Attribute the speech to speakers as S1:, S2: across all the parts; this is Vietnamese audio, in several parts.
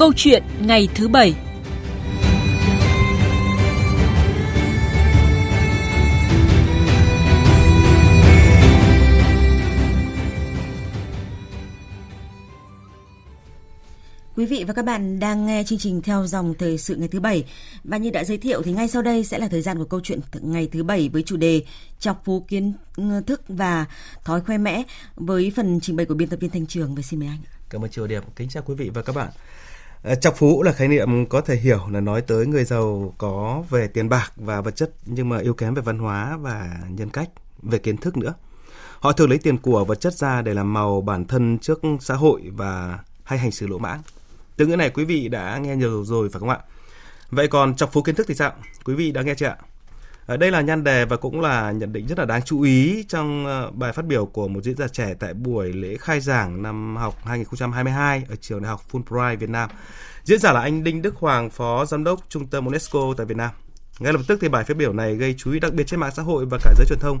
S1: Câu chuyện ngày thứ bảy
S2: Quý vị và các bạn đang nghe chương trình theo dòng thời sự ngày thứ bảy và như đã giới thiệu thì ngay sau đây sẽ là thời gian của câu chuyện ngày thứ bảy với chủ đề chọc phú kiến thức và thói khoe mẽ với phần trình bày của biên tập viên Thanh Trường và xin mời anh.
S3: Cảm ơn Triều Điệp. Kính chào quý vị và các bạn. Trọc chọc phú là khái niệm có thể hiểu là nói tới người giàu có về tiền bạc và vật chất nhưng mà yếu kém về văn hóa và nhân cách, về kiến thức nữa. Họ thường lấy tiền của vật chất ra để làm màu bản thân trước xã hội và hay hành xử lỗ mãng. Từ ngữ này quý vị đã nghe nhiều rồi phải không ạ? Vậy còn chọc phú kiến thức thì sao? Quý vị đã nghe chưa ạ? Ờ, đây là nhan đề và cũng là nhận định rất là đáng chú ý trong ờ, bài phát biểu của một diễn giả trẻ tại buổi lễ khai giảng năm học 2022 ở trường đại học Fulbright Việt Nam. Diễn giả là anh Đinh Đức Hoàng, Phó Giám đốc Trung tâm UNESCO tại Việt Nam. Ngay lập tức thì bài phát biểu này gây chú ý đặc biệt trên mạng xã hội và cả giới truyền thông.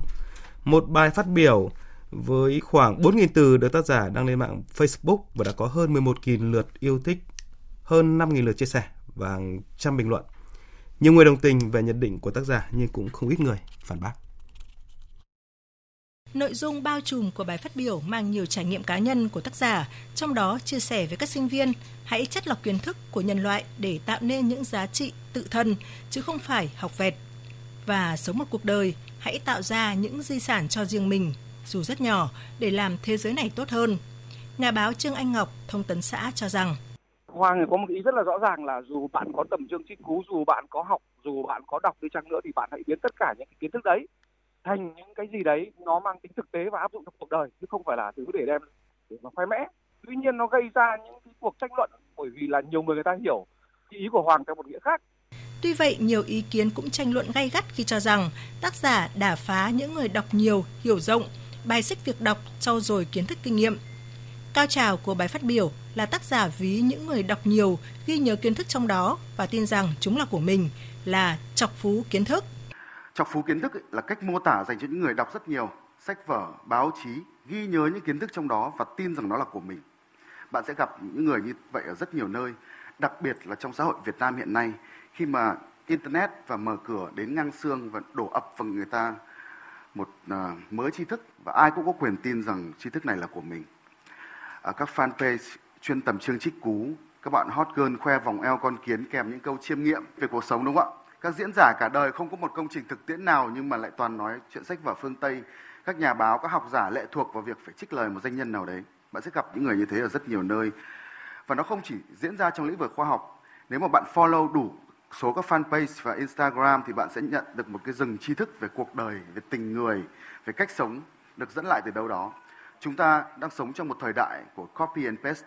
S3: Một bài phát biểu với khoảng 4.000 từ được tác giả đăng lên mạng Facebook và đã có hơn 11.000 lượt yêu thích, hơn 5.000 lượt chia sẻ và trăm bình luận. Nhiều người đồng tình về nhận định của tác giả nhưng cũng không ít người phản bác.
S4: Nội dung bao trùm của bài phát biểu mang nhiều trải nghiệm cá nhân của tác giả, trong đó chia sẻ với các sinh viên hãy chất lọc kiến thức của nhân loại để tạo nên những giá trị tự thân chứ không phải học vẹt. Và sống một cuộc đời, hãy tạo ra những di sản cho riêng mình, dù rất nhỏ, để làm thế giới này tốt hơn. Nhà báo Trương Anh Ngọc, thông tấn xã cho rằng
S5: Hoàng có một ý rất là rõ ràng là dù bạn có tầm chương trích cú, dù bạn có học, dù bạn có đọc đi chăng nữa thì bạn hãy biến tất cả những cái kiến thức đấy thành những cái gì đấy nó mang tính thực tế và áp dụng trong cuộc đời chứ không phải là thứ để đem để mà khoe mẽ. Tuy nhiên nó gây ra những cái cuộc tranh luận bởi vì là nhiều người người ta hiểu ý của Hoàng theo một nghĩa khác.
S4: Tuy vậy, nhiều ý kiến cũng tranh luận gay gắt khi cho rằng tác giả đả phá những người đọc nhiều, hiểu rộng, bài xích việc đọc, trau dồi kiến thức kinh nghiệm. Cao trào của bài phát biểu là tác giả ví những người đọc nhiều, ghi nhớ kiến thức trong đó và tin rằng chúng là của mình, là chọc phú kiến thức.
S6: Chọc phú kiến thức là cách mô tả dành cho những người đọc rất nhiều, sách vở, báo chí, ghi nhớ những kiến thức trong đó và tin rằng nó là của mình. Bạn sẽ gặp những người như vậy ở rất nhiều nơi, đặc biệt là trong xã hội Việt Nam hiện nay, khi mà Internet và mở cửa đến ngang xương và đổ ập vào người ta một à, uh, mới tri thức và ai cũng có quyền tin rằng tri thức này là của mình ở các fanpage chuyên tầm chương trích cú, các bạn hot girl khoe vòng eo con kiến kèm những câu chiêm nghiệm về cuộc sống đúng không ạ? Các diễn giả cả đời không có một công trình thực tiễn nào nhưng mà lại toàn nói chuyện sách vở phương Tây. Các nhà báo, các học giả lệ thuộc vào việc phải trích lời một danh nhân nào đấy. Bạn sẽ gặp những người như thế ở rất nhiều nơi. Và nó không chỉ diễn ra trong lĩnh vực khoa học. Nếu mà bạn follow đủ số các fanpage và Instagram thì bạn sẽ nhận được một cái rừng tri thức về cuộc đời, về tình người, về cách sống được dẫn lại từ đâu đó. Chúng ta đang sống trong một thời đại của copy and paste.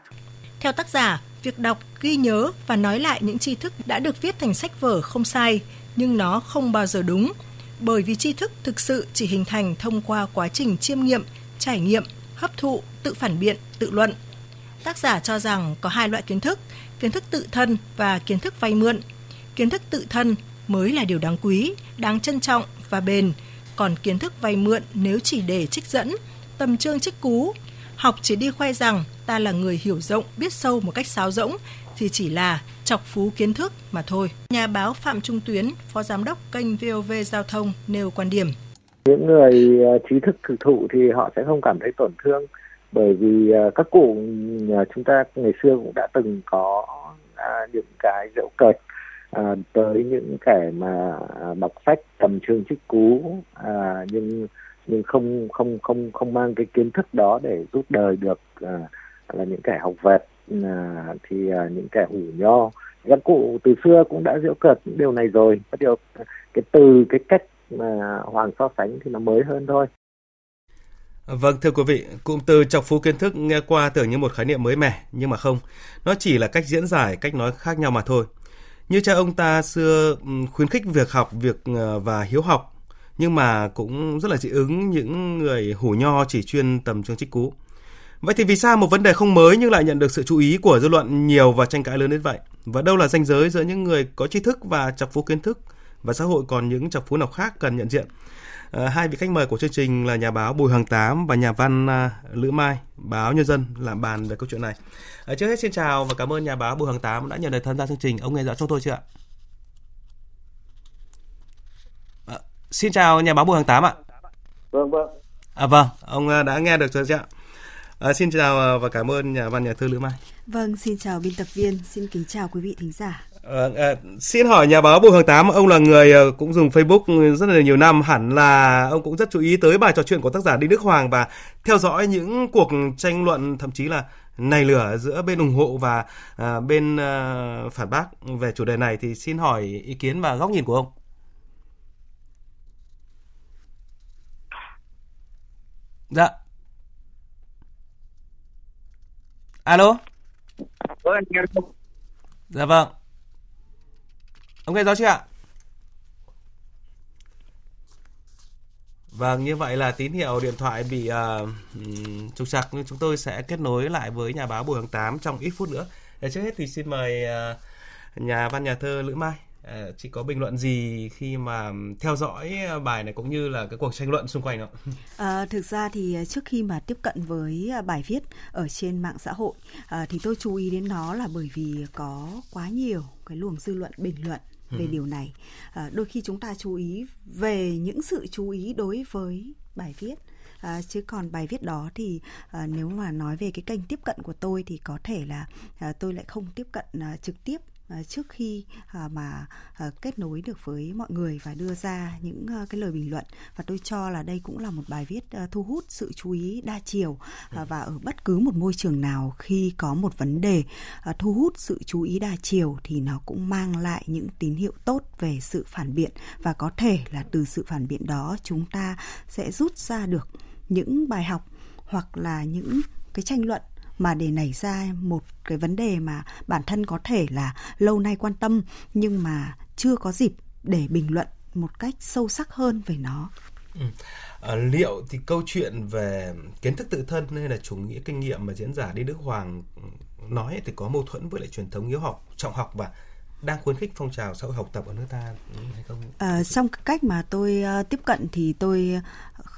S4: Theo tác giả, việc đọc, ghi nhớ và nói lại những tri thức đã được viết thành sách vở không sai, nhưng nó không bao giờ đúng, bởi vì tri thức thực sự chỉ hình thành thông qua quá trình chiêm nghiệm, trải nghiệm, hấp thụ, tự phản biện, tự luận. Tác giả cho rằng có hai loại kiến thức, kiến thức tự thân và kiến thức vay mượn. Kiến thức tự thân mới là điều đáng quý, đáng trân trọng và bền, còn kiến thức vay mượn nếu chỉ để trích dẫn, tầm trương trích cú, học chỉ đi khoe rằng ta là người hiểu rộng, biết sâu một cách sáo rỗng thì chỉ là chọc phú kiến thức mà thôi. Nhà báo Phạm Trung Tuyến, Phó Giám đốc kênh VOV Giao thông nêu quan điểm.
S7: Những người ờ, trí thức thực thụ thì họ sẽ không cảm thấy tổn thương bởi vì ờ, các cụ ờ, chúng ta ngày xưa cũng đã từng có những cái rượu cợt tới những kẻ mà đọc sách tầm trương trích cú nhưng nhưng không không không không mang cái kiến thức đó để giúp đời được à, là những kẻ học vẹt à, thì à, những kẻ hủ nho các cụ từ xưa cũng đã giễu cợt những điều này rồi có điều cái từ cái cách mà hoàng so sánh thì nó mới hơn thôi
S3: Vâng, thưa quý vị, cụm từ chọc phú kiến thức nghe qua tưởng như một khái niệm mới mẻ, nhưng mà không. Nó chỉ là cách diễn giải, cách nói khác nhau mà thôi. Như cha ông ta xưa ừ, khuyến khích việc học, việc ờ, và hiếu học, nhưng mà cũng rất là dị ứng những người hủ nho chỉ chuyên tầm chương trích cú. Vậy thì vì sao một vấn đề không mới nhưng lại nhận được sự chú ý của dư luận nhiều và tranh cãi lớn đến vậy? Và đâu là ranh giới giữa những người có tri thức và chọc phú kiến thức và xã hội còn những chọc phú nào khác cần nhận diện? À, hai vị khách mời của chương trình là nhà báo Bùi Hoàng Tám và nhà văn à, Lữ Mai, báo Nhân dân làm bàn về câu chuyện này. À, trước hết xin chào và cảm ơn nhà báo Bùi Hoàng Tám đã nhận lời tham gia chương trình. Ông nghe rõ chúng tôi chưa ạ? À, xin chào nhà báo Bùi Hoàng Tám ạ.
S1: Vâng vâng.
S3: À vâng, ông à, đã nghe được chưa ạ? À, xin chào à, và cảm ơn nhà văn nhà thơ Lữ Mai.
S8: Vâng, xin chào biên tập viên, xin kính chào quý vị thính giả.
S3: À, à, xin hỏi nhà báo Bùi Hoàng Tám, ông là người à, cũng dùng Facebook rất là nhiều năm, hẳn là ông cũng rất chú ý tới bài trò chuyện của tác giả Đinh Đức Hoàng và theo dõi những cuộc tranh luận thậm chí là nảy lửa giữa bên ủng hộ và à, bên à, phản bác về chủ đề này thì xin hỏi ý kiến và góc nhìn của ông. Dạ. Alo.
S1: Vâng, nghe không?
S3: Dạ vâng. Ông nghe rõ chưa ạ? Vâng, như vậy là tín hiệu điện thoại bị uh, trục trặc nhưng chúng tôi sẽ kết nối lại với nhà báo Bùi Hoàng Tám trong ít phút nữa. Để trước hết thì xin mời uh, nhà văn nhà thơ Lữ Mai. À, chị có bình luận gì khi mà theo dõi bài này cũng như là cái cuộc tranh luận xung quanh không?
S8: À, thực ra thì trước khi mà tiếp cận với bài viết ở trên mạng xã hội à, thì tôi chú ý đến nó là bởi vì có quá nhiều cái luồng dư luận bình luận về ừ. điều này. À, đôi khi chúng ta chú ý về những sự chú ý đối với bài viết À, chứ còn bài viết đó thì à, nếu mà nói về cái kênh tiếp cận của tôi thì có thể là à, tôi lại không tiếp cận à, trực tiếp Ờ, trước khi ờ, mà ờ, kết nối được với mọi người và đưa ra những cái lời bình luận. Và tôi cho là đây cũng là một bài viết thu hút sự chú ý đa chiều và ở bất cứ một môi trường nào khi có một vấn đề thu hút sự chú ý đa chiều thì nó cũng mang lại những tín hiệu tốt về sự phản biện. Và có thể là từ sự phản biện đó chúng ta sẽ rút ra được những bài học hoặc là những cái tranh luận mà để nảy ra một cái vấn đề mà bản thân có thể là lâu nay quan tâm nhưng mà chưa có dịp để bình luận một cách sâu sắc hơn về nó.
S3: Ừ. À, liệu thì câu chuyện về kiến thức tự thân hay là chủ nghĩa kinh nghiệm mà diễn giả Đinh Đức Hoàng nói thì có mâu thuẫn với lại truyền thống hiếu học, trọng học và đang khuyến khích phong trào xã hội học tập ở nước ta hay không?
S8: À, trong cách mà tôi uh, tiếp cận thì tôi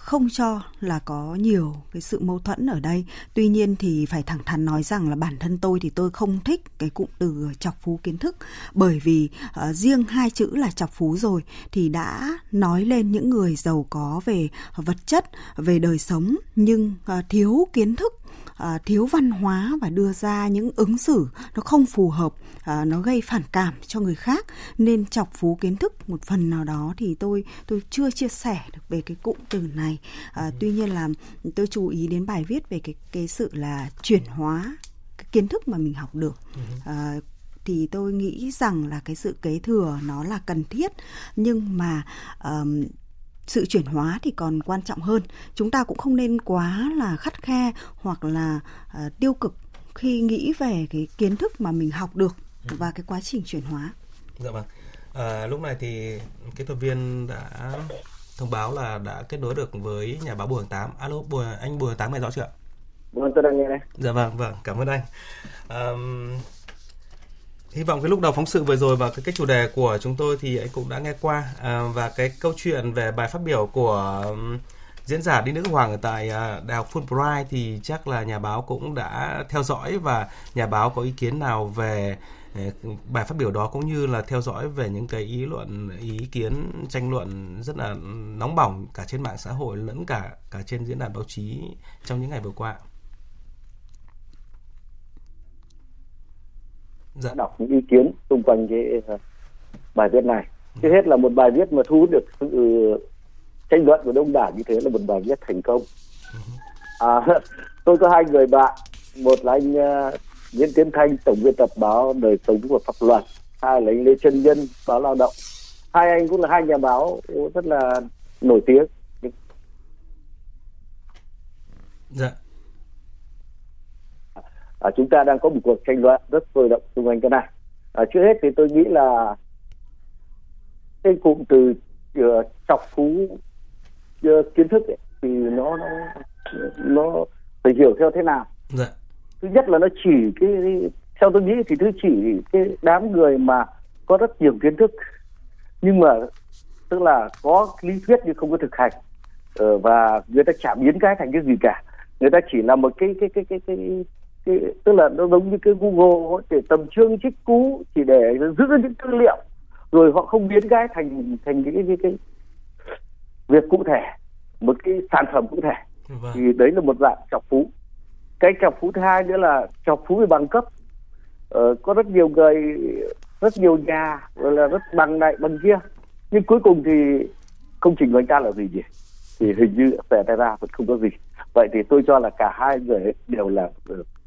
S8: không cho là có nhiều cái sự mâu thuẫn ở đây. Tuy nhiên thì phải thẳng thắn nói rằng là bản thân tôi thì tôi không thích cái cụm từ chọc phú kiến thức bởi vì uh, riêng hai chữ là chọc phú rồi thì đã nói lên những người giàu có về vật chất, về đời sống nhưng uh, thiếu kiến thức à, thiếu văn hóa và đưa ra những ứng xử nó không phù hợp à, nó gây phản cảm cho người khác. Nên chọc phú kiến thức một phần nào đó thì tôi tôi chưa chia sẻ được về cái cụm từ này. À, tuy nhiên là tôi chú ý đến bài viết về cái cái sự là chuyển hóa cái kiến thức mà mình học được. À, thì tôi nghĩ rằng là cái sự kế thừa nó là cần thiết. Nhưng mà um, sự chuyển hóa thì còn quan trọng hơn chúng ta cũng không nên quá là khắt khe hoặc là uh, tiêu cực khi nghĩ về cái kiến thức mà mình học được ừ. và cái quá trình chuyển hóa
S3: dạ vâng à, lúc này thì kỹ thuật viên đã thông báo là đã kết nối được với nhà báo Bùi Hoàng Tám. Alo, Bùi, anh Bùi Hoàng Tám nghe rõ chưa
S1: Vâng, tôi đang nghe đây.
S3: Dạ vâng, vâng, cảm ơn anh. À, hy vọng cái lúc đầu phóng sự vừa rồi và cái, cái chủ đề của chúng tôi thì anh cũng đã nghe qua à, và cái câu chuyện về bài phát biểu của um, diễn giả Đinh Đức Hoàng ở tại à, Đại học Fulbright thì chắc là nhà báo cũng đã theo dõi và nhà báo có ý kiến nào về à, bài phát biểu đó cũng như là theo dõi về những cái ý luận ý kiến tranh luận rất là nóng bỏng cả trên mạng xã hội lẫn cả cả trên diễn đàn báo chí trong những ngày vừa qua.
S1: Dạ. đọc những ý kiến xung quanh cái ờ, bài viết này. Trước hết là một bài viết mà thu hút được sự tranh luận của đông đảo như thế là một bài viết thành công. À, tôi có hai người bạn. Một là anh uh, Nguyễn Tiến Thanh tổng biên tập báo đời sống và pháp luật. Hai là anh Lê Trân Nhân báo lao động. Hai anh cũng là hai nhà báo rất là nổi tiếng.
S3: Dạ
S1: à, chúng ta đang có một cuộc tranh luận rất sôi động xung quanh cái này. À, trước hết thì tôi nghĩ là cái cụm từ uh, chọc phú uh, kiến thức ấy, thì nó nó nó phải hiểu theo thế nào? Dạ. thứ nhất là nó chỉ cái theo tôi nghĩ thì thứ chỉ cái đám người mà có rất nhiều kiến thức nhưng mà tức là có lý thuyết nhưng không có thực hành. Uh, và người ta chả biến cái thành cái gì cả. Người ta chỉ là một cái cái cái cái cái, cái, tức là nó giống như cái Google để tầm chương trích cú chỉ để giữ những tư liệu rồi họ không biến cái thành thành cái cái, cái, cái việc cụ thể một cái sản phẩm cụ thể. Vâng. thì đấy là một dạng chọc phú. Cái chọc phú thứ hai nữa là chọc phú về bằng cấp. Ờ, có rất nhiều người rất nhiều nhà rồi là rất bằng này bằng kia. Nhưng cuối cùng thì công trình của anh ta là gì gì thì hình như về tay ra vẫn không có gì. Vậy thì tôi cho là cả hai người đều là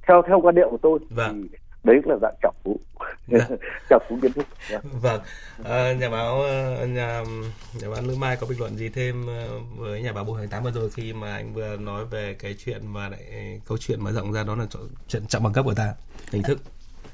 S1: theo theo quan điểm của tôi vâng. thì đấy là dạng trọng phú dạ. trọng phú kiến thức
S3: dạ. vâng à, nhà báo ờ, nhà nhà báo lữ mai có bình luận gì thêm ờ, với nhà báo bùi hành tám vừa rồi khi mà anh vừa nói về cái chuyện mà lại câu chuyện mà rộng ra đó là chuyện chậm bằng cấp của ta hình thức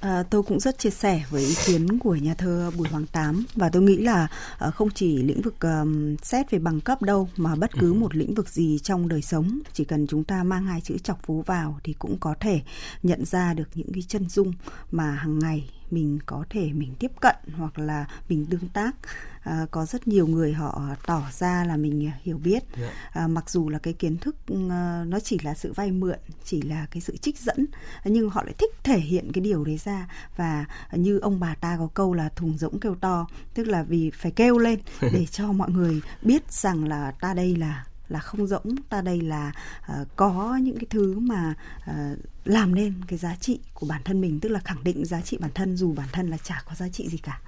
S8: À, tôi cũng rất chia sẻ với ý kiến của nhà thơ Bùi Hoàng Tám và tôi nghĩ là à, không chỉ lĩnh vực um, xét về bằng cấp đâu mà bất cứ ừ. một lĩnh vực gì trong đời sống chỉ cần chúng ta mang hai chữ chọc phú vào thì cũng có thể nhận ra được những cái chân dung mà hàng ngày mình có thể mình tiếp cận hoặc là mình tương tác à, có rất nhiều người họ tỏ ra là mình hiểu biết yeah. Dạ. à, mặc dù là cái kiến thức à, nó chỉ là sự vay mượn chỉ là cái sự trích dẫn nhưng họ lại thích thể hiện cái điều đấy ra và như ông bà ta có câu là thùng rỗng kêu to tức là vì phải kêu lên để cho mọi người biết rằng là ta đây là là không rỗng. Ta đây là uh, có những cái thứ mà uh, làm nên cái giá trị của bản thân mình tức là khẳng định giá trị bản thân dù bản thân là chả có giá trị gì cả.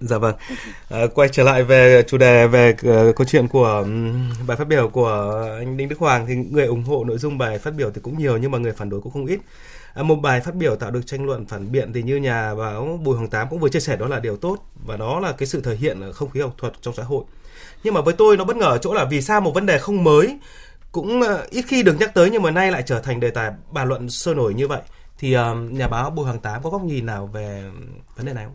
S3: Dạ vâng. À, quay trở lại về chủ đề về uh, câu chuyện của um, bài phát biểu của anh đinh đức hoàng thì người ủng hộ nội dung bài phát biểu thì cũng nhiều nhưng mà người phản đối cũng không ít. À, một bài phát biểu tạo được tranh luận phản biện thì như nhà báo bùi hoàng tám cũng vừa chia sẻ đó là điều tốt và đó là cái sự thể hiện không khí học thuật trong xã hội nhưng mà với tôi nó bất ngờ ở chỗ là vì sao một vấn đề không mới cũng ờ, ít khi được nhắc tới nhưng mà nay lại trở thành đề tài bàn luận sôi nổi như vậy thì uh, nhà báo Bùi Hoàng Tám có góc nhìn nào về vấn đề này không?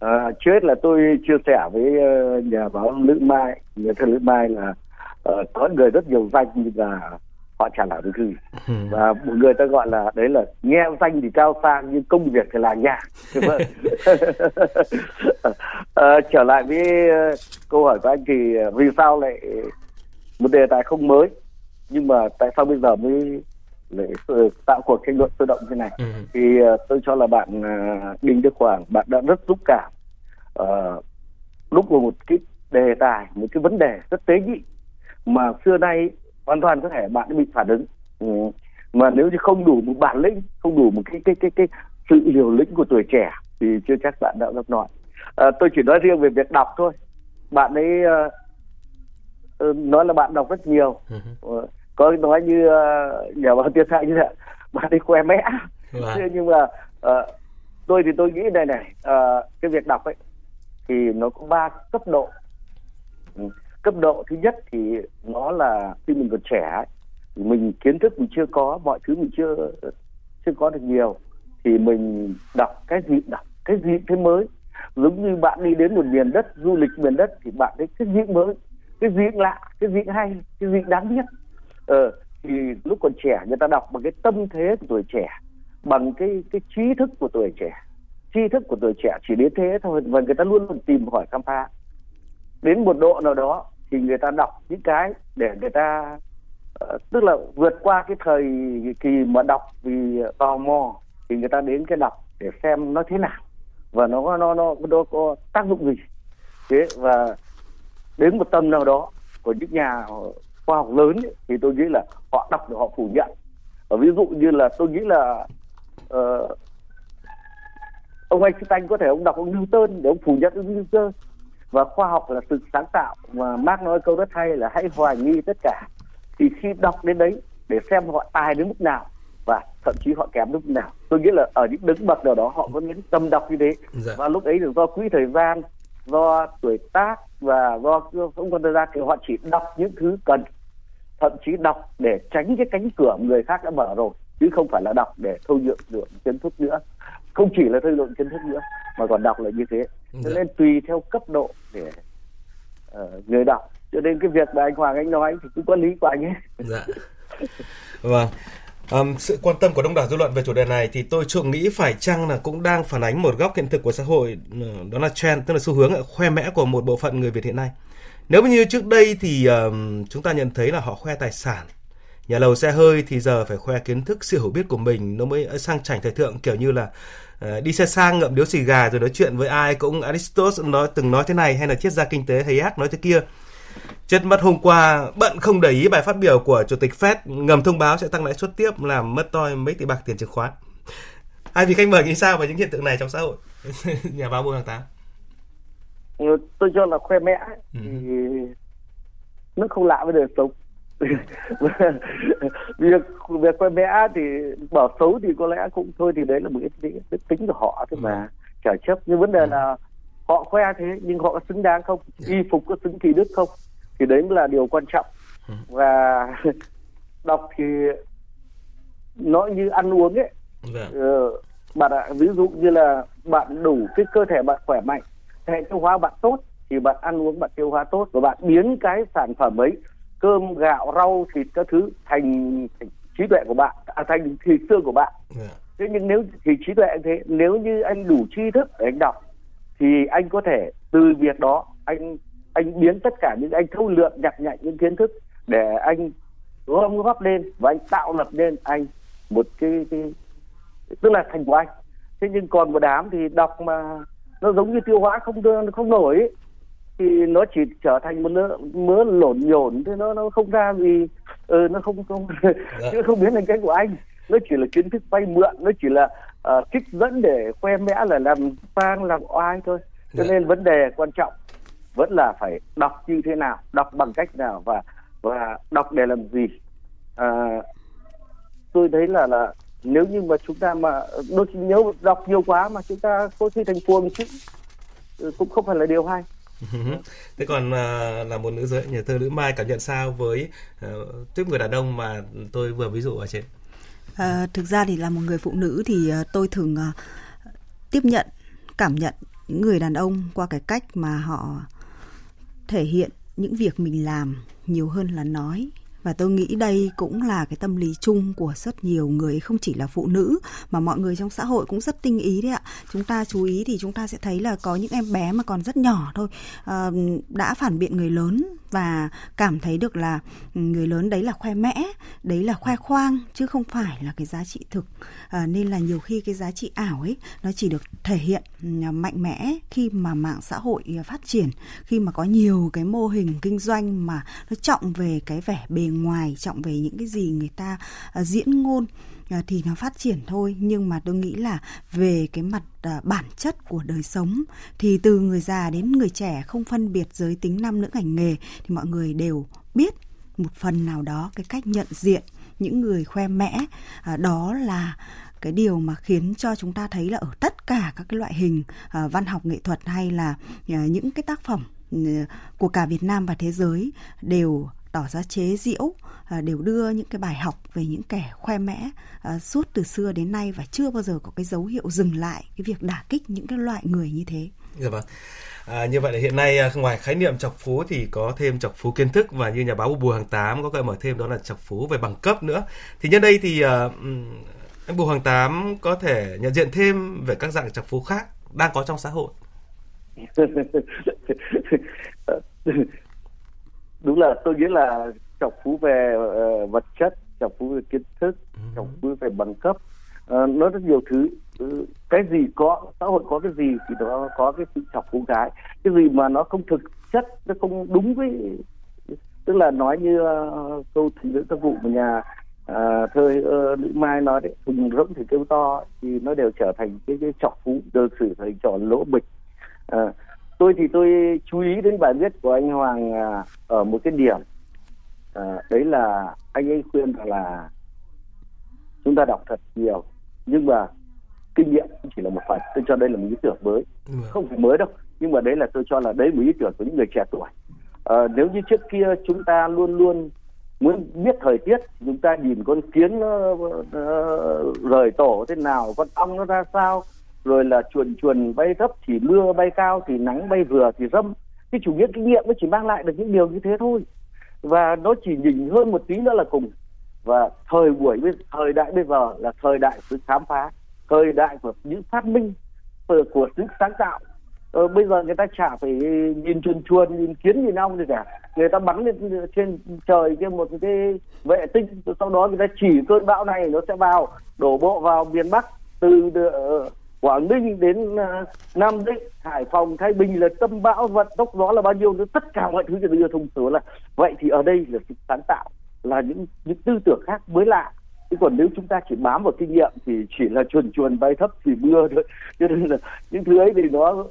S1: À, trước hết là tôi chia sẻ với ờ, nhà báo Lữ Mai, nhà thơ Lữ Mai là uh, có người rất nhiều danh và họ trả được gì ừ. và một người ta gọi là đấy là nghe danh thì cao sang nhưng công việc thì là nhà à, trở lại với câu hỏi của anh thì vì sao lại một đề tài không mới nhưng mà tại sao bây giờ mới lại tạo cuộc tranh luận sôi động như này ừ. thì uh, tôi cho là bạn uh, Đinh Đức Hoàng bạn đã rất dũng cảm uh, lúc vào một cái đề tài một cái vấn đề rất tế nhị mà xưa nay hoàn toàn có thể bạn bị phản ứng. Ừ. mà nếu như không đủ một bản lĩnh không đủ một cái cái cái cái sự liều lĩnh của tuổi trẻ thì chưa chắc bạn đã được nói à, tôi chỉ nói riêng về việc đọc thôi. Bạn ấy uh, nói là bạn đọc rất nhiều. Uh, có nói như uh, nhà báo tiên sai như vậy bạn ấy khoe mẽ. Wow. Vâng. nhưng mà uh, tôi thì tôi nghĩ này này uh, cái việc đọc ấy thì nó có ba cấp độ. Ừ cấp độ thứ nhất thì nó là khi mình còn trẻ thì mình kiến thức mình chưa có, mọi thứ mình chưa chưa có được nhiều, thì mình đọc cái gì, đọc cái gì cái mới. Giống như bạn đi đến một miền đất, du lịch miền đất thì bạn thấy cái gì mới, cái gì lạ, cái gì hay, cái gì đáng biết. Ờ thì lúc còn trẻ người ta đọc bằng cái tâm thế của tuổi trẻ, bằng cái cái trí thức của tuổi trẻ. Tri thức của tuổi trẻ chỉ đến thế thôi, và người ta luôn luôn tìm, hỏi khám phá. Đến một độ nào đó thì người ta đọc những cái để người ta uh, tức là vượt qua cái thời kỳ mà đọc vì tò mò thì người ta đến cái đọc để xem nó thế nào và nó nó nó nó có tác dụng gì. Thế và đến một tầm nào đó của những nhà khoa học lớn ấy, thì tôi nghĩ là họ đọc được họ phủ nhận. Và ví dụ như là tôi nghĩ là uh, ông Einstein có thể ông đọc ông Newton để ông phủ nhận ông Newton và khoa học là sự sáng tạo. Mà Mark nói câu rất hay là hãy hoài nghi tất cả. Thì khi đọc đến đấy để xem họ tài đến mức nào và thậm chí họ kém lúc nào. Tôi nghĩ là ở những đứng bậc nào đó họ có những tâm đọc như thế. Dạ. và lúc ấy là do quỹ thời gian do tuổi tác và do không còn thời gian thì họ chỉ đọc những thứ cần. Thậm chí đọc để tránh cái cánh cửa người khác đã mở rồi chứ không phải là đọc để thâu nhượng được kiến thức nữa. Không chỉ là thâu lượng kiến thức nữa mà còn đọc là như thế cho dạ. nên tùy theo cấp độ để uh, người đọc. Cho nên cái việc mà anh Hoàng anh nói thì cũng có lý của anh ấy.
S3: Dạ. Vâng. Um, sự quan tâm của đông đảo dư luận về chủ đề này thì tôi trộm nghĩ phải chăng là cũng đang phản ánh một góc hiện thực của xã hội đó là trend tức là xu hướng khoe mẽ của một bộ phận người Việt hiện nay. Nếu như trước đây thì uh, chúng ta nhận thấy là họ khoe tài sản nhà lầu xe hơi thì giờ phải khoe kiến thức sự hiểu biết của mình nó mới sang chảnh thời thượng kiểu như là uh, đi xe sang ngậm điếu xì gà rồi nói chuyện với ai cũng Aristotle nói từng nói thế này hay là triết gia kinh tế Hayek nói thế kia Chết mất hôm qua, bận không để ý bài phát biểu của Chủ tịch Fed ngầm thông báo sẽ tăng lãi suất tiếp làm mất toi mấy tỷ bạc tiền chứng khoán. Hai vị khách mời nghĩ sao về những hiện tượng này trong xã hội? Nhà báo Bùi Hoàng Tám.
S1: Ừ, tôi cho là khoe mẽ ừ. thì nó không lạ với đời sống. việc việc khoe mẽ thì bảo xấu thì có lẽ cũng thôi thì đấy là một cái tính, tính của họ thôi mà trả ừ. chấp nhưng vấn đề ừ. là họ khoe thế nhưng họ có xứng đáng không y phục có xứng kỳ đức không thì đấy mới là điều quan trọng ừ. và đọc thì nó như ăn uống ấy vâng. ờ, bạn ạ ví dụ như là bạn đủ cái cơ thể bạn khỏe mạnh hệ tiêu hóa bạn tốt thì bạn ăn uống bạn tiêu hóa tốt và bạn biến cái sản phẩm ấy cơm gạo rau thịt các thứ thành, thành trí tuệ của bạn à, thành thịt xương của bạn yeah. Dạ. thế nhưng nếu thì trí tuệ thế nếu như anh đủ tri thức để anh đọc thì anh có thể từ việc đó anh anh biến tất cả những anh thâu lượm nhặt nhạnh những kiến thức để anh gom góp lên và anh tạo lập nên anh một cái, cái tức là thành của anh thế nhưng còn một đám thì đọc mà nó giống như tiêu hóa không không nổi ấy, thì nó chỉ trở thành một mớ, mớ lộn nhổn thế nó nó không ra gì. Ừ, nó không không dạ. chứ không biến thành cái của anh. Nó chỉ là kiến thức vay mượn nó chỉ là uh, kích dẫn để khoe mẽ là làm phang làm oai thôi. Cho dạ. nên vấn đề quan trọng vẫn là phải đọc như thế nào đọc bằng cách nào và và đọc để làm gì. À, tôi thấy là là nếu như mà chúng ta mà đôi khi nhớ đọc nhiều quá mà chúng ta có khi thành cuồng chứ ừ, cũng không phải là điều hay Ừ
S3: thế còn uh, là một nữ giới nhà thơ nữ mai cảm nhận sao với à, uh, tiếp người đàn ông mà tôi vừa ví dụ ở trên?
S8: À, thực ra thì là một người phụ nữ thì uh, tôi thường uh, tiếp nhận cảm nhận những người đàn ông qua cái cách mà họ thể hiện những việc mình làm nhiều hơn là nói và tôi nghĩ đây cũng là cái tâm lý chung của rất nhiều người không chỉ là phụ nữ mà mọi người trong xã hội cũng rất tinh ý đấy ạ. Chúng ta chú ý thì chúng ta sẽ thấy là có những em bé mà còn rất nhỏ thôi à, đã phản biện người lớn và cảm thấy được là người lớn đấy là khoe mẽ đấy là khoe khoang chứ không phải là cái giá trị thực. À, nên là nhiều khi cái giá trị ảo ấy nó chỉ được thể hiện ờ, mạnh mẽ khi mà mạng xã hội phát triển khi mà có nhiều cái mô hình kinh doanh mà nó trọng về cái vẻ bề ngoài trọng về những cái gì người ta uh, diễn ngôn uh, thì nó phát triển thôi. Nhưng mà tôi nghĩ là về cái mặt uh, bản chất của đời sống thì từ người già đến người trẻ không phân biệt giới tính nam nữ ngành nghề thì mọi người đều biết một phần nào đó cái cách nhận diện những người khoe mẽ. Uh, đó là cái điều mà khiến cho chúng ta thấy là ở tất cả các cái loại hình uh, văn học nghệ thuật hay là uh, những cái tác phẩm ừ, của cả Việt Nam và thế giới đều tỏ ra chế giễu à, đều đưa những cái bài học về những kẻ khoe mẽ à, suốt từ xưa đến nay và chưa bao giờ có cái dấu hiệu dừng lại cái việc đả kích những cái loại người như thế.
S3: Dạ vâng. À, như vậy là hiện nay à, ngoài khái niệm chọc phú thì có thêm chọc phú kiến thức và như nhà báo Bùi Hàng Tám có gợi mở thêm đó là chọc phú về bằng cấp nữa. Thì nhân đây thì uh, anh Bùi Hàng Tám có thể nhận diện thêm về các dạng chọc phú khác đang có trong xã hội.
S1: đúng là tôi nghĩ là trọng phú về uh, vật chất trọng phú về kiến thức ừ. trọng phú về bằng cấp. Uh, nó rất nhiều thứ. Uh, cái gì có xã hội có cái gì thì nó có cái sự trọng phú cái. Cái gì mà nó không thực chất nó không đúng với tức là nói như uh, câu thành ngữ các vụ của nhà uh, thơ uh, nữ mai nói đấy thùng rỗng thì kêu to thì nó đều trở thành cái cái trọng phú được xử thành trò lỗ bịch. Uh, tôi thì tôi chú ý đến bài viết của anh Hoàng à, ở một cái điểm à, đấy là anh ấy khuyên là chúng ta đọc thật nhiều nhưng mà kinh nghiệm chỉ là một phần. Tôi cho đây là một ý tưởng mới. Không phải mới đâu nhưng mà đấy là tôi cho là đấy một ý tưởng của những người trẻ tuổi. À, nếu như trước kia chúng ta luôn luôn muốn biết thời tiết chúng ta nhìn con kiến nó uh, rời tổ thế nào con ong nó ra sao rồi là chuồn chuồn bay thấp thì mưa bay cao thì nắng bay vừa thì râm. Cái chủ nghĩa kinh nghiệm nó chỉ mang lại được những điều như thế thôi. Và nó chỉ nhìn hơn một tí nữa là cùng. Và thời buổi thời đại bây giờ là thời đại sự khám phá thời đại của những phát minh ờ, của, sự sáng tạo. Ờ, bây giờ người ta chả phải nhìn chuồn chuồn nhìn kiến nhìn ong gì cả. Người ta bắn lên trên trời kia một cái vệ tinh sau đó người ta chỉ cơn bão này nó sẽ vào đổ bộ vào miền bắc từ ờ, Quảng Ninh đến à, Nam Định, Hải Phòng, Thái Bình là tâm bão vận tốc gió là bao nhiêu nữa tất cả mọi thứ bây giờ thông số là vậy thì ở đây là sự sáng tạo là những những tư tưởng khác mới lạ. Chứ còn nếu chúng ta chỉ bám vào kinh nghiệm thì chỉ là chuồn chuồn bay thấp thì mưa thôi. Cho nên là những thứ ấy thì nó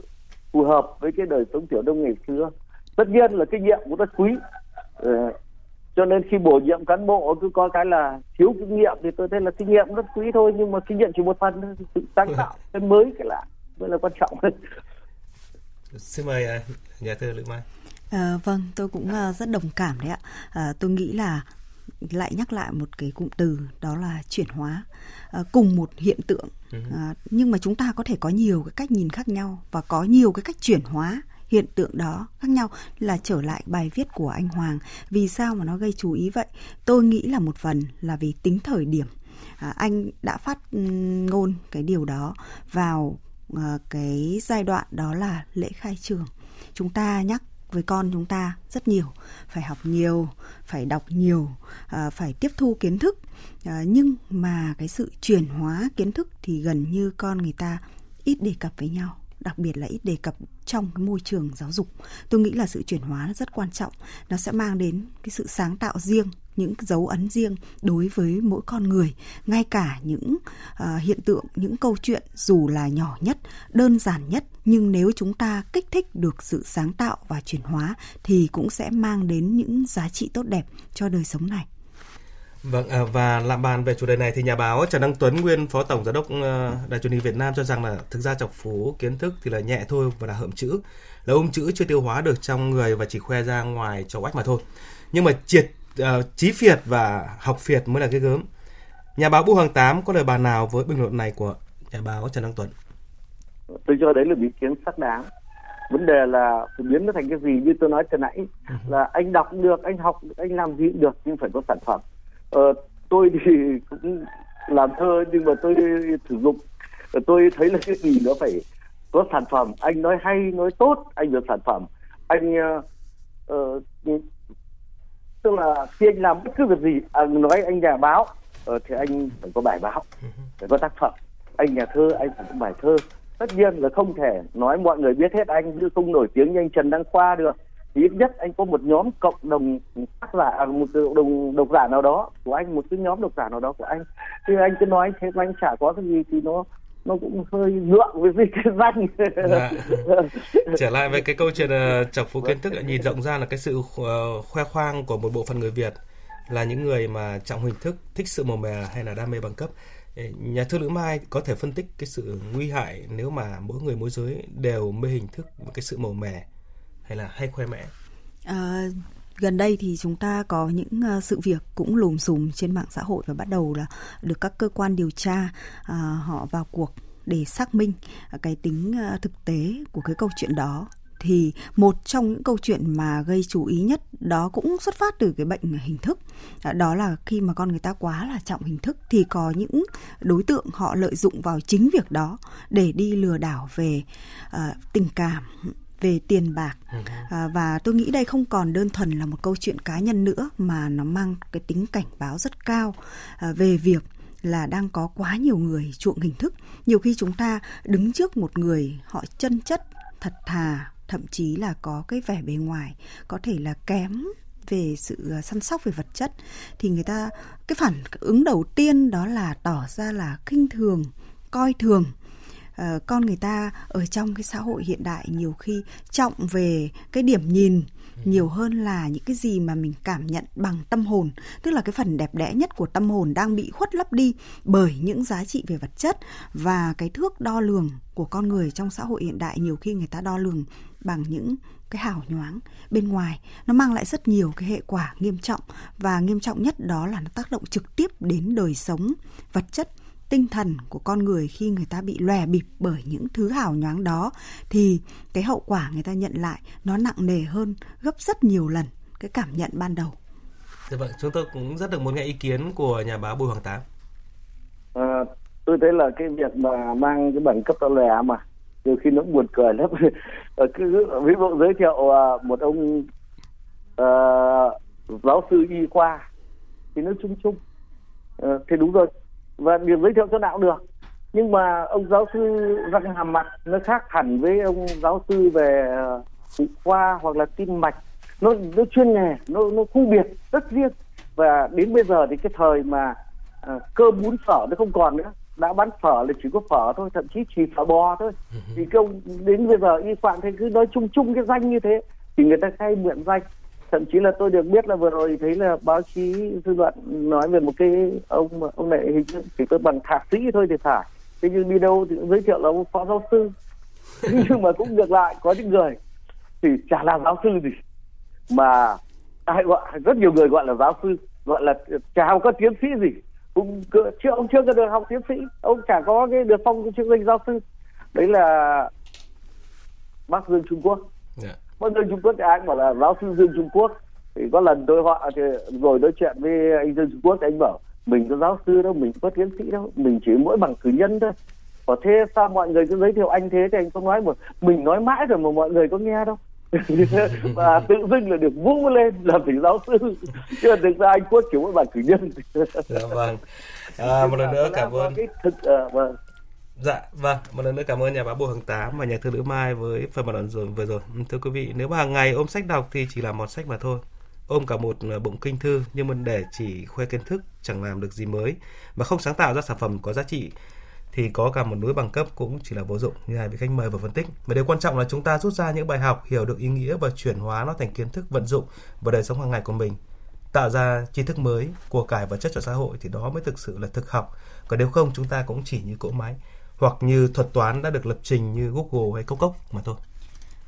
S1: phù hợp với cái đời sống tiểu đông ngày xưa. Tất nhiên là kinh nghiệm cũng rất quý. Ờ, cho nên khi bổ nhiệm cán bộ cứ có cái là thiếu kinh nghiệm thì tôi thấy là kinh nghiệm rất quý thôi nhưng mà kinh nghiệm chỉ một phần sự sáng tạo cái mới cái lạ mới là quan trọng.
S3: Xin mời à, nhà thơ lữ mai.
S8: À, vâng tôi cũng à, rất đồng cảm đấy ạ. À, tôi nghĩ là lại nhắc lại một cái cụm từ đó là chuyển hóa à, cùng một hiện tượng. Ừ. à, nhưng mà chúng ta có thể có nhiều cái cách nhìn khác nhau và có nhiều cái cách chuyển hóa hiện tượng đó khác nhau là trở lại bài viết của anh Hoàng. Vì sao mà nó gây chú ý vậy? Tôi nghĩ là một phần là vì tính thời điểm. À, anh đã phát ngôn cái điều đó vào à, cái giai đoạn đó là lễ khai trường. Chúng ta nhắc với con chúng ta rất nhiều phải học nhiều phải đọc nhiều à, phải tiếp thu kiến thức. À, nhưng mà cái sự chuyển hóa kiến thức thì gần như con người ta ít đề cập với nhau đặc biệt là ít đề cập trong cái môi trường giáo dục. Tôi nghĩ là sự chuyển hóa rất quan trọng. Nó sẽ mang đến cái sự sáng tạo riêng những dấu ấn riêng đối với mỗi con người. Ngay cả những uh, hiện tượng những câu chuyện dù là nhỏ nhất đơn giản nhất nhưng nếu chúng ta kích thích được sự sáng tạo và chuyển hóa thì cũng sẽ mang đến những giá trị tốt đẹp cho đời sống này.
S3: Vâng, à, và làm bàn về chủ đề này thì nhà báo Trần Đăng Tuấn, nguyên phó tổng giám đốc ờ, Đài truyền hình Việt Nam cho rằng là thực ra chọc phú kiến thức thì là nhẹ thôi và là hợm chữ, là ôm chữ chưa tiêu hóa được trong người và chỉ khoe ra ngoài cho oách mà thôi. Nhưng mà triệt uh, trí phiệt và học phiệt mới là cái gớm. Nhà báo Bưu Hoàng Tám có lời bàn nào với bình luận này của nhà báo Trần Đăng Tuấn?
S1: Tôi cho đấy là ý kiến xác đáng vấn đề là phải biến nó thành cái gì như tôi nói từ nãy ừ. là anh đọc được anh học anh làm gì cũng được nhưng phải có sản phẩm ờ, tôi thì cũng làm thơ nhưng mà tôi sử dụng. Ờ, tôi thấy là cái gì nó phải có sản phẩm. Anh nói hay nói tốt anh được sản phẩm. Anh uh, uh, tức là khi anh làm bất cứ việc gì à, nói anh nhà báo uh, thì anh phải có bài báo phải có tác phẩm. Anh nhà thơ anh phải có bài thơ. Tất nhiên là không thể nói mọi người biết hết anh như không nổi tiếng như anh Trần Đăng Khoa được thì ít nhất anh có một nhóm cộng đồng tác giả à, một cộng đồng độc giả nào đó của anh một cái nhóm độc giả nào đó của anh. Thì anh cứ nói thế mà anh chả có cái gì thì nó nó cũng hơi ngượng với cái danh. Dạ.
S3: trở lại với cái câu chuyện ờ, uh, chọc phú kiến thức nhìn rộng ra là cái sự uh, khoe khoang của một bộ phận người Việt là những người mà trọng hình thức thích sự màu mè hay là đam mê bằng cấp. Nhà thơ Lữ Mai có thể phân tích cái sự nguy hại nếu mà mỗi người mỗi giới đều mê hình thức và cái sự màu mè hay là hay khoe mẽ?
S8: À, gần đây thì chúng ta có những à, sự việc cũng lùm xùm trên mạng xã hội và bắt đầu là được các cơ quan điều tra à, họ vào cuộc để xác minh à, cái tính à, thực tế của cái câu chuyện đó. Thì một trong những câu chuyện mà gây chú ý nhất đó cũng xuất phát từ cái bệnh hình thức. Đó là khi mà con người ta quá là trọng hình thức thì có những đối tượng họ lợi dụng vào chính việc đó để đi lừa đảo về uh, tình cảm về tiền bạc. Ừ. à, và tôi nghĩ đây không còn đơn thuần là một câu chuyện cá nhân nữa mà nó mang cái tính cảnh báo rất cao à, về việc là đang có quá nhiều người chuộng hình thức. Nhiều khi chúng ta đứng trước một người họ chân chất thật thà thậm chí là có cái vẻ bề ngoài có thể là kém về sự à, săn sóc về vật chất thì người ta cái phản ứng đầu tiên đó là tỏ ra là khinh thường coi thường uh, con người ta ở trong cái xã hội hiện đại nhiều khi trọng về cái điểm nhìn nhiều hơn là những cái gì mà mình cảm nhận bằng tâm hồn. Tức là cái phần đẹp đẽ nhất của tâm hồn đang bị khuất lấp đi bởi những giá trị về vật chất và cái thước đo lường của con người trong xã hội hiện đại nhiều khi người ta đo lường bằng những cái hào nhoáng bên ngoài. Nó mang lại rất nhiều cái hệ quả nghiêm trọng và nghiêm trọng nhất đó là nó tác động trực tiếp đến đời sống vật chất tinh thần của con người khi người ta bị lòe bịp bởi những thứ hào nhoáng đó thì cái hậu quả người ta nhận lại nó nặng nề hơn gấp rất nhiều lần cái cảm nhận ban đầu.
S3: Dạ vâng, chúng tôi cũng rất được muốn nghe ý kiến của nhà báo Bùi Hoàng Tám.
S1: À, tôi thấy là cái việc mà mang cái bằng cấp tao lòe mà nhiều khi nó buồn cười lắm cứ ví dụ giới thiệu uh, một ông uh, giáo sư y khoa thì nó chung chung uh, thì đúng rồi và điều giới thiệu cho nào được. Nhưng mà ông giáo sư răng hàm mặt nó khác hẳn với ông giáo sư về phụ khoa hoặc là tim mạch. Nó nó chuyên nghề nó nó khu biệt rất riêng. Và đến bây giờ thì cái thời mà à, cơm bún phở nó không còn nữa. Đã bán phở là chỉ có phở thôi thậm chí chỉ phở bò thôi. Ừ. thì công đến bây giờ y khoản thì cứ nói chung chung cái danh như thế thì người ta khai mượn danh thậm chí là tôi được biết là vừa rồi thấy là báo chí dư luận nói về một cái ông ông này hình như chỉ có bằng thạc sĩ thôi thì phải. Thế nhưng đi đâu thì cũng giới thiệu là ông phó giáo sư. Nhưng mà cũng ngược lại, có những người thì chả làm giáo sư gì, mà ai gọi, rất nhiều người gọi là giáo sư, gọi là chả có tiến sĩ gì. Cũng chưa ông chưa có được học tiến sĩ, ông chả có cái được phong chức danh giáo sư. Đấy là bác dương trung quốc. Yeah. Bác dương trung quốc ai cũng bảo là giáo sư dương trung quốc. Thì có lần tôi họ thì rồi nói chuyện với anh dương trung quốc thì anh bảo mình có giáo sư đâu mình có tiến sĩ đâu mình chỉ mỗi bằng cử nhân thôi. Có thế sao mọi người cứ giới thiệu anh thế thì anh không nói một mình nói mãi rồi mà mọi người có nghe đâu. Và tự dưng là được vũ lên làm thành giáo sư. Chứ thực ra anh quốc chỉ mỗi bằng cử nhân.
S3: Dạ vâng. À, một lần nữa cảm ơn. cái thực uh, vâng Dạ, vâng, một lần nữa cảm ơn nhà báo Bùi Hằng Tám và nhà thơ Lữ Mai với phần bàn luận rồi vừa rồi. Thưa quý vị, nếu mà hàng ngày ôm sách đọc thì chỉ là một sách mà thôi. Ôm cả một ờ, bụng kinh thư nhưng mà để chỉ khoe kiến thức chẳng làm được gì mới và không sáng tạo ra sản phẩm có giá trị thì có cả một núi bằng cấp cũng chỉ là vô dụng như hai vị khách mời vừa phân tích. Và điều quan trọng là chúng ta rút ra những bài học, hiểu được ý nghĩa và chuyển hóa nó thành kiến thức vận dụng vào đời sống hàng ngày của mình. Tạo ra tri thức mới, của cải vật chất cho xã hội thì đó mới thực sự là thực học. Còn nếu không chúng ta cũng chỉ như cỗ máy hoặc như thuật toán đã được lập trình như Google hay Cốc Cốc mà thôi.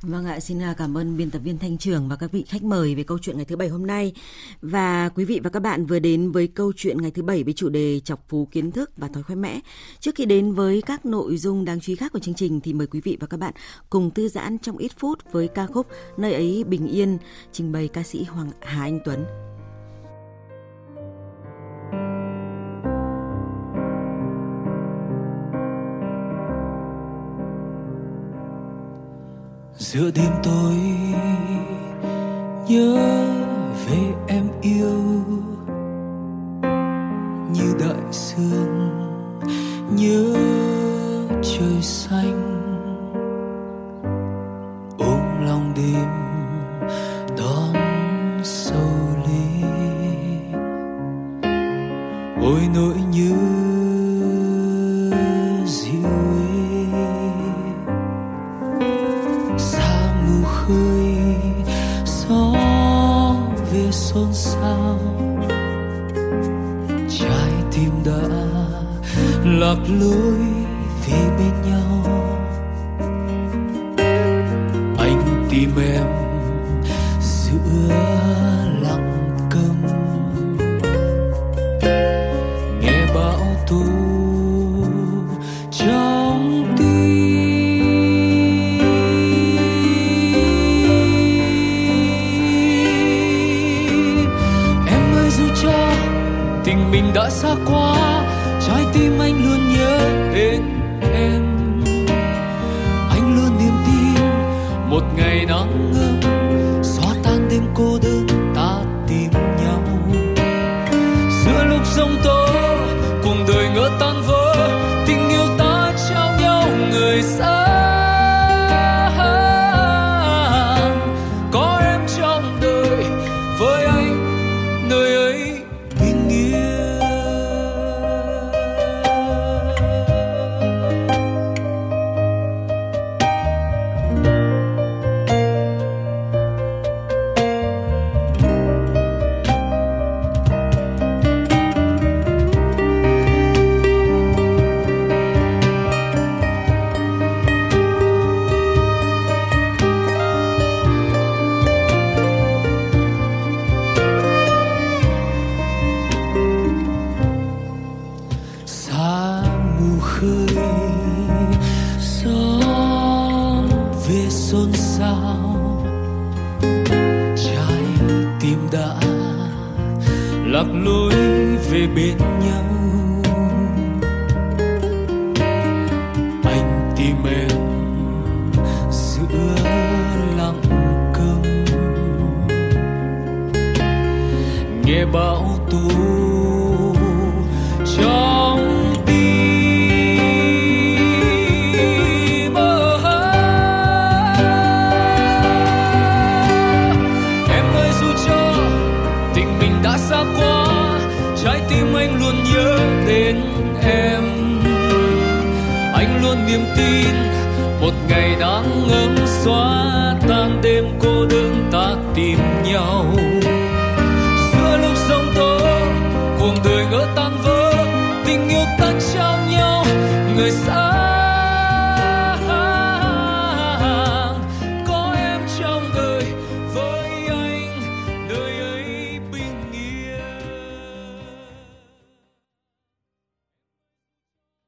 S2: Vâng ạ, xin à, cảm ơn biên tập viên Thanh Trường và các vị khách mời về câu chuyện ngày thứ bảy hôm nay. Và quý vị và các bạn vừa đến với câu chuyện ngày thứ bảy với chủ đề chọc phú kiến thức và thói quen mẽ. Trước khi đến với các nội dung đáng chú ý khác của chương trình thì mời quý vị và các bạn cùng thư giãn trong ít phút với ca khúc Nơi ấy bình yên trình bày ca sĩ Hoàng Hà Anh Tuấn.
S9: Giữa đêm tối, nhớ về em yêu. Như đại dương nhớ trời xanh. Ôm lòng đêm, đón sâu lên. Ôi nỗi nhớ xôn xao. Trái tim đã lạc lối về bên nhau. Anh tìm em bão tố trong tim em ơi, dù cho tình mình đã xa quá, trái tim anh luôn nhớ đến em. Anh luôn niềm tin một ngày đáng ngấm xoáy người xa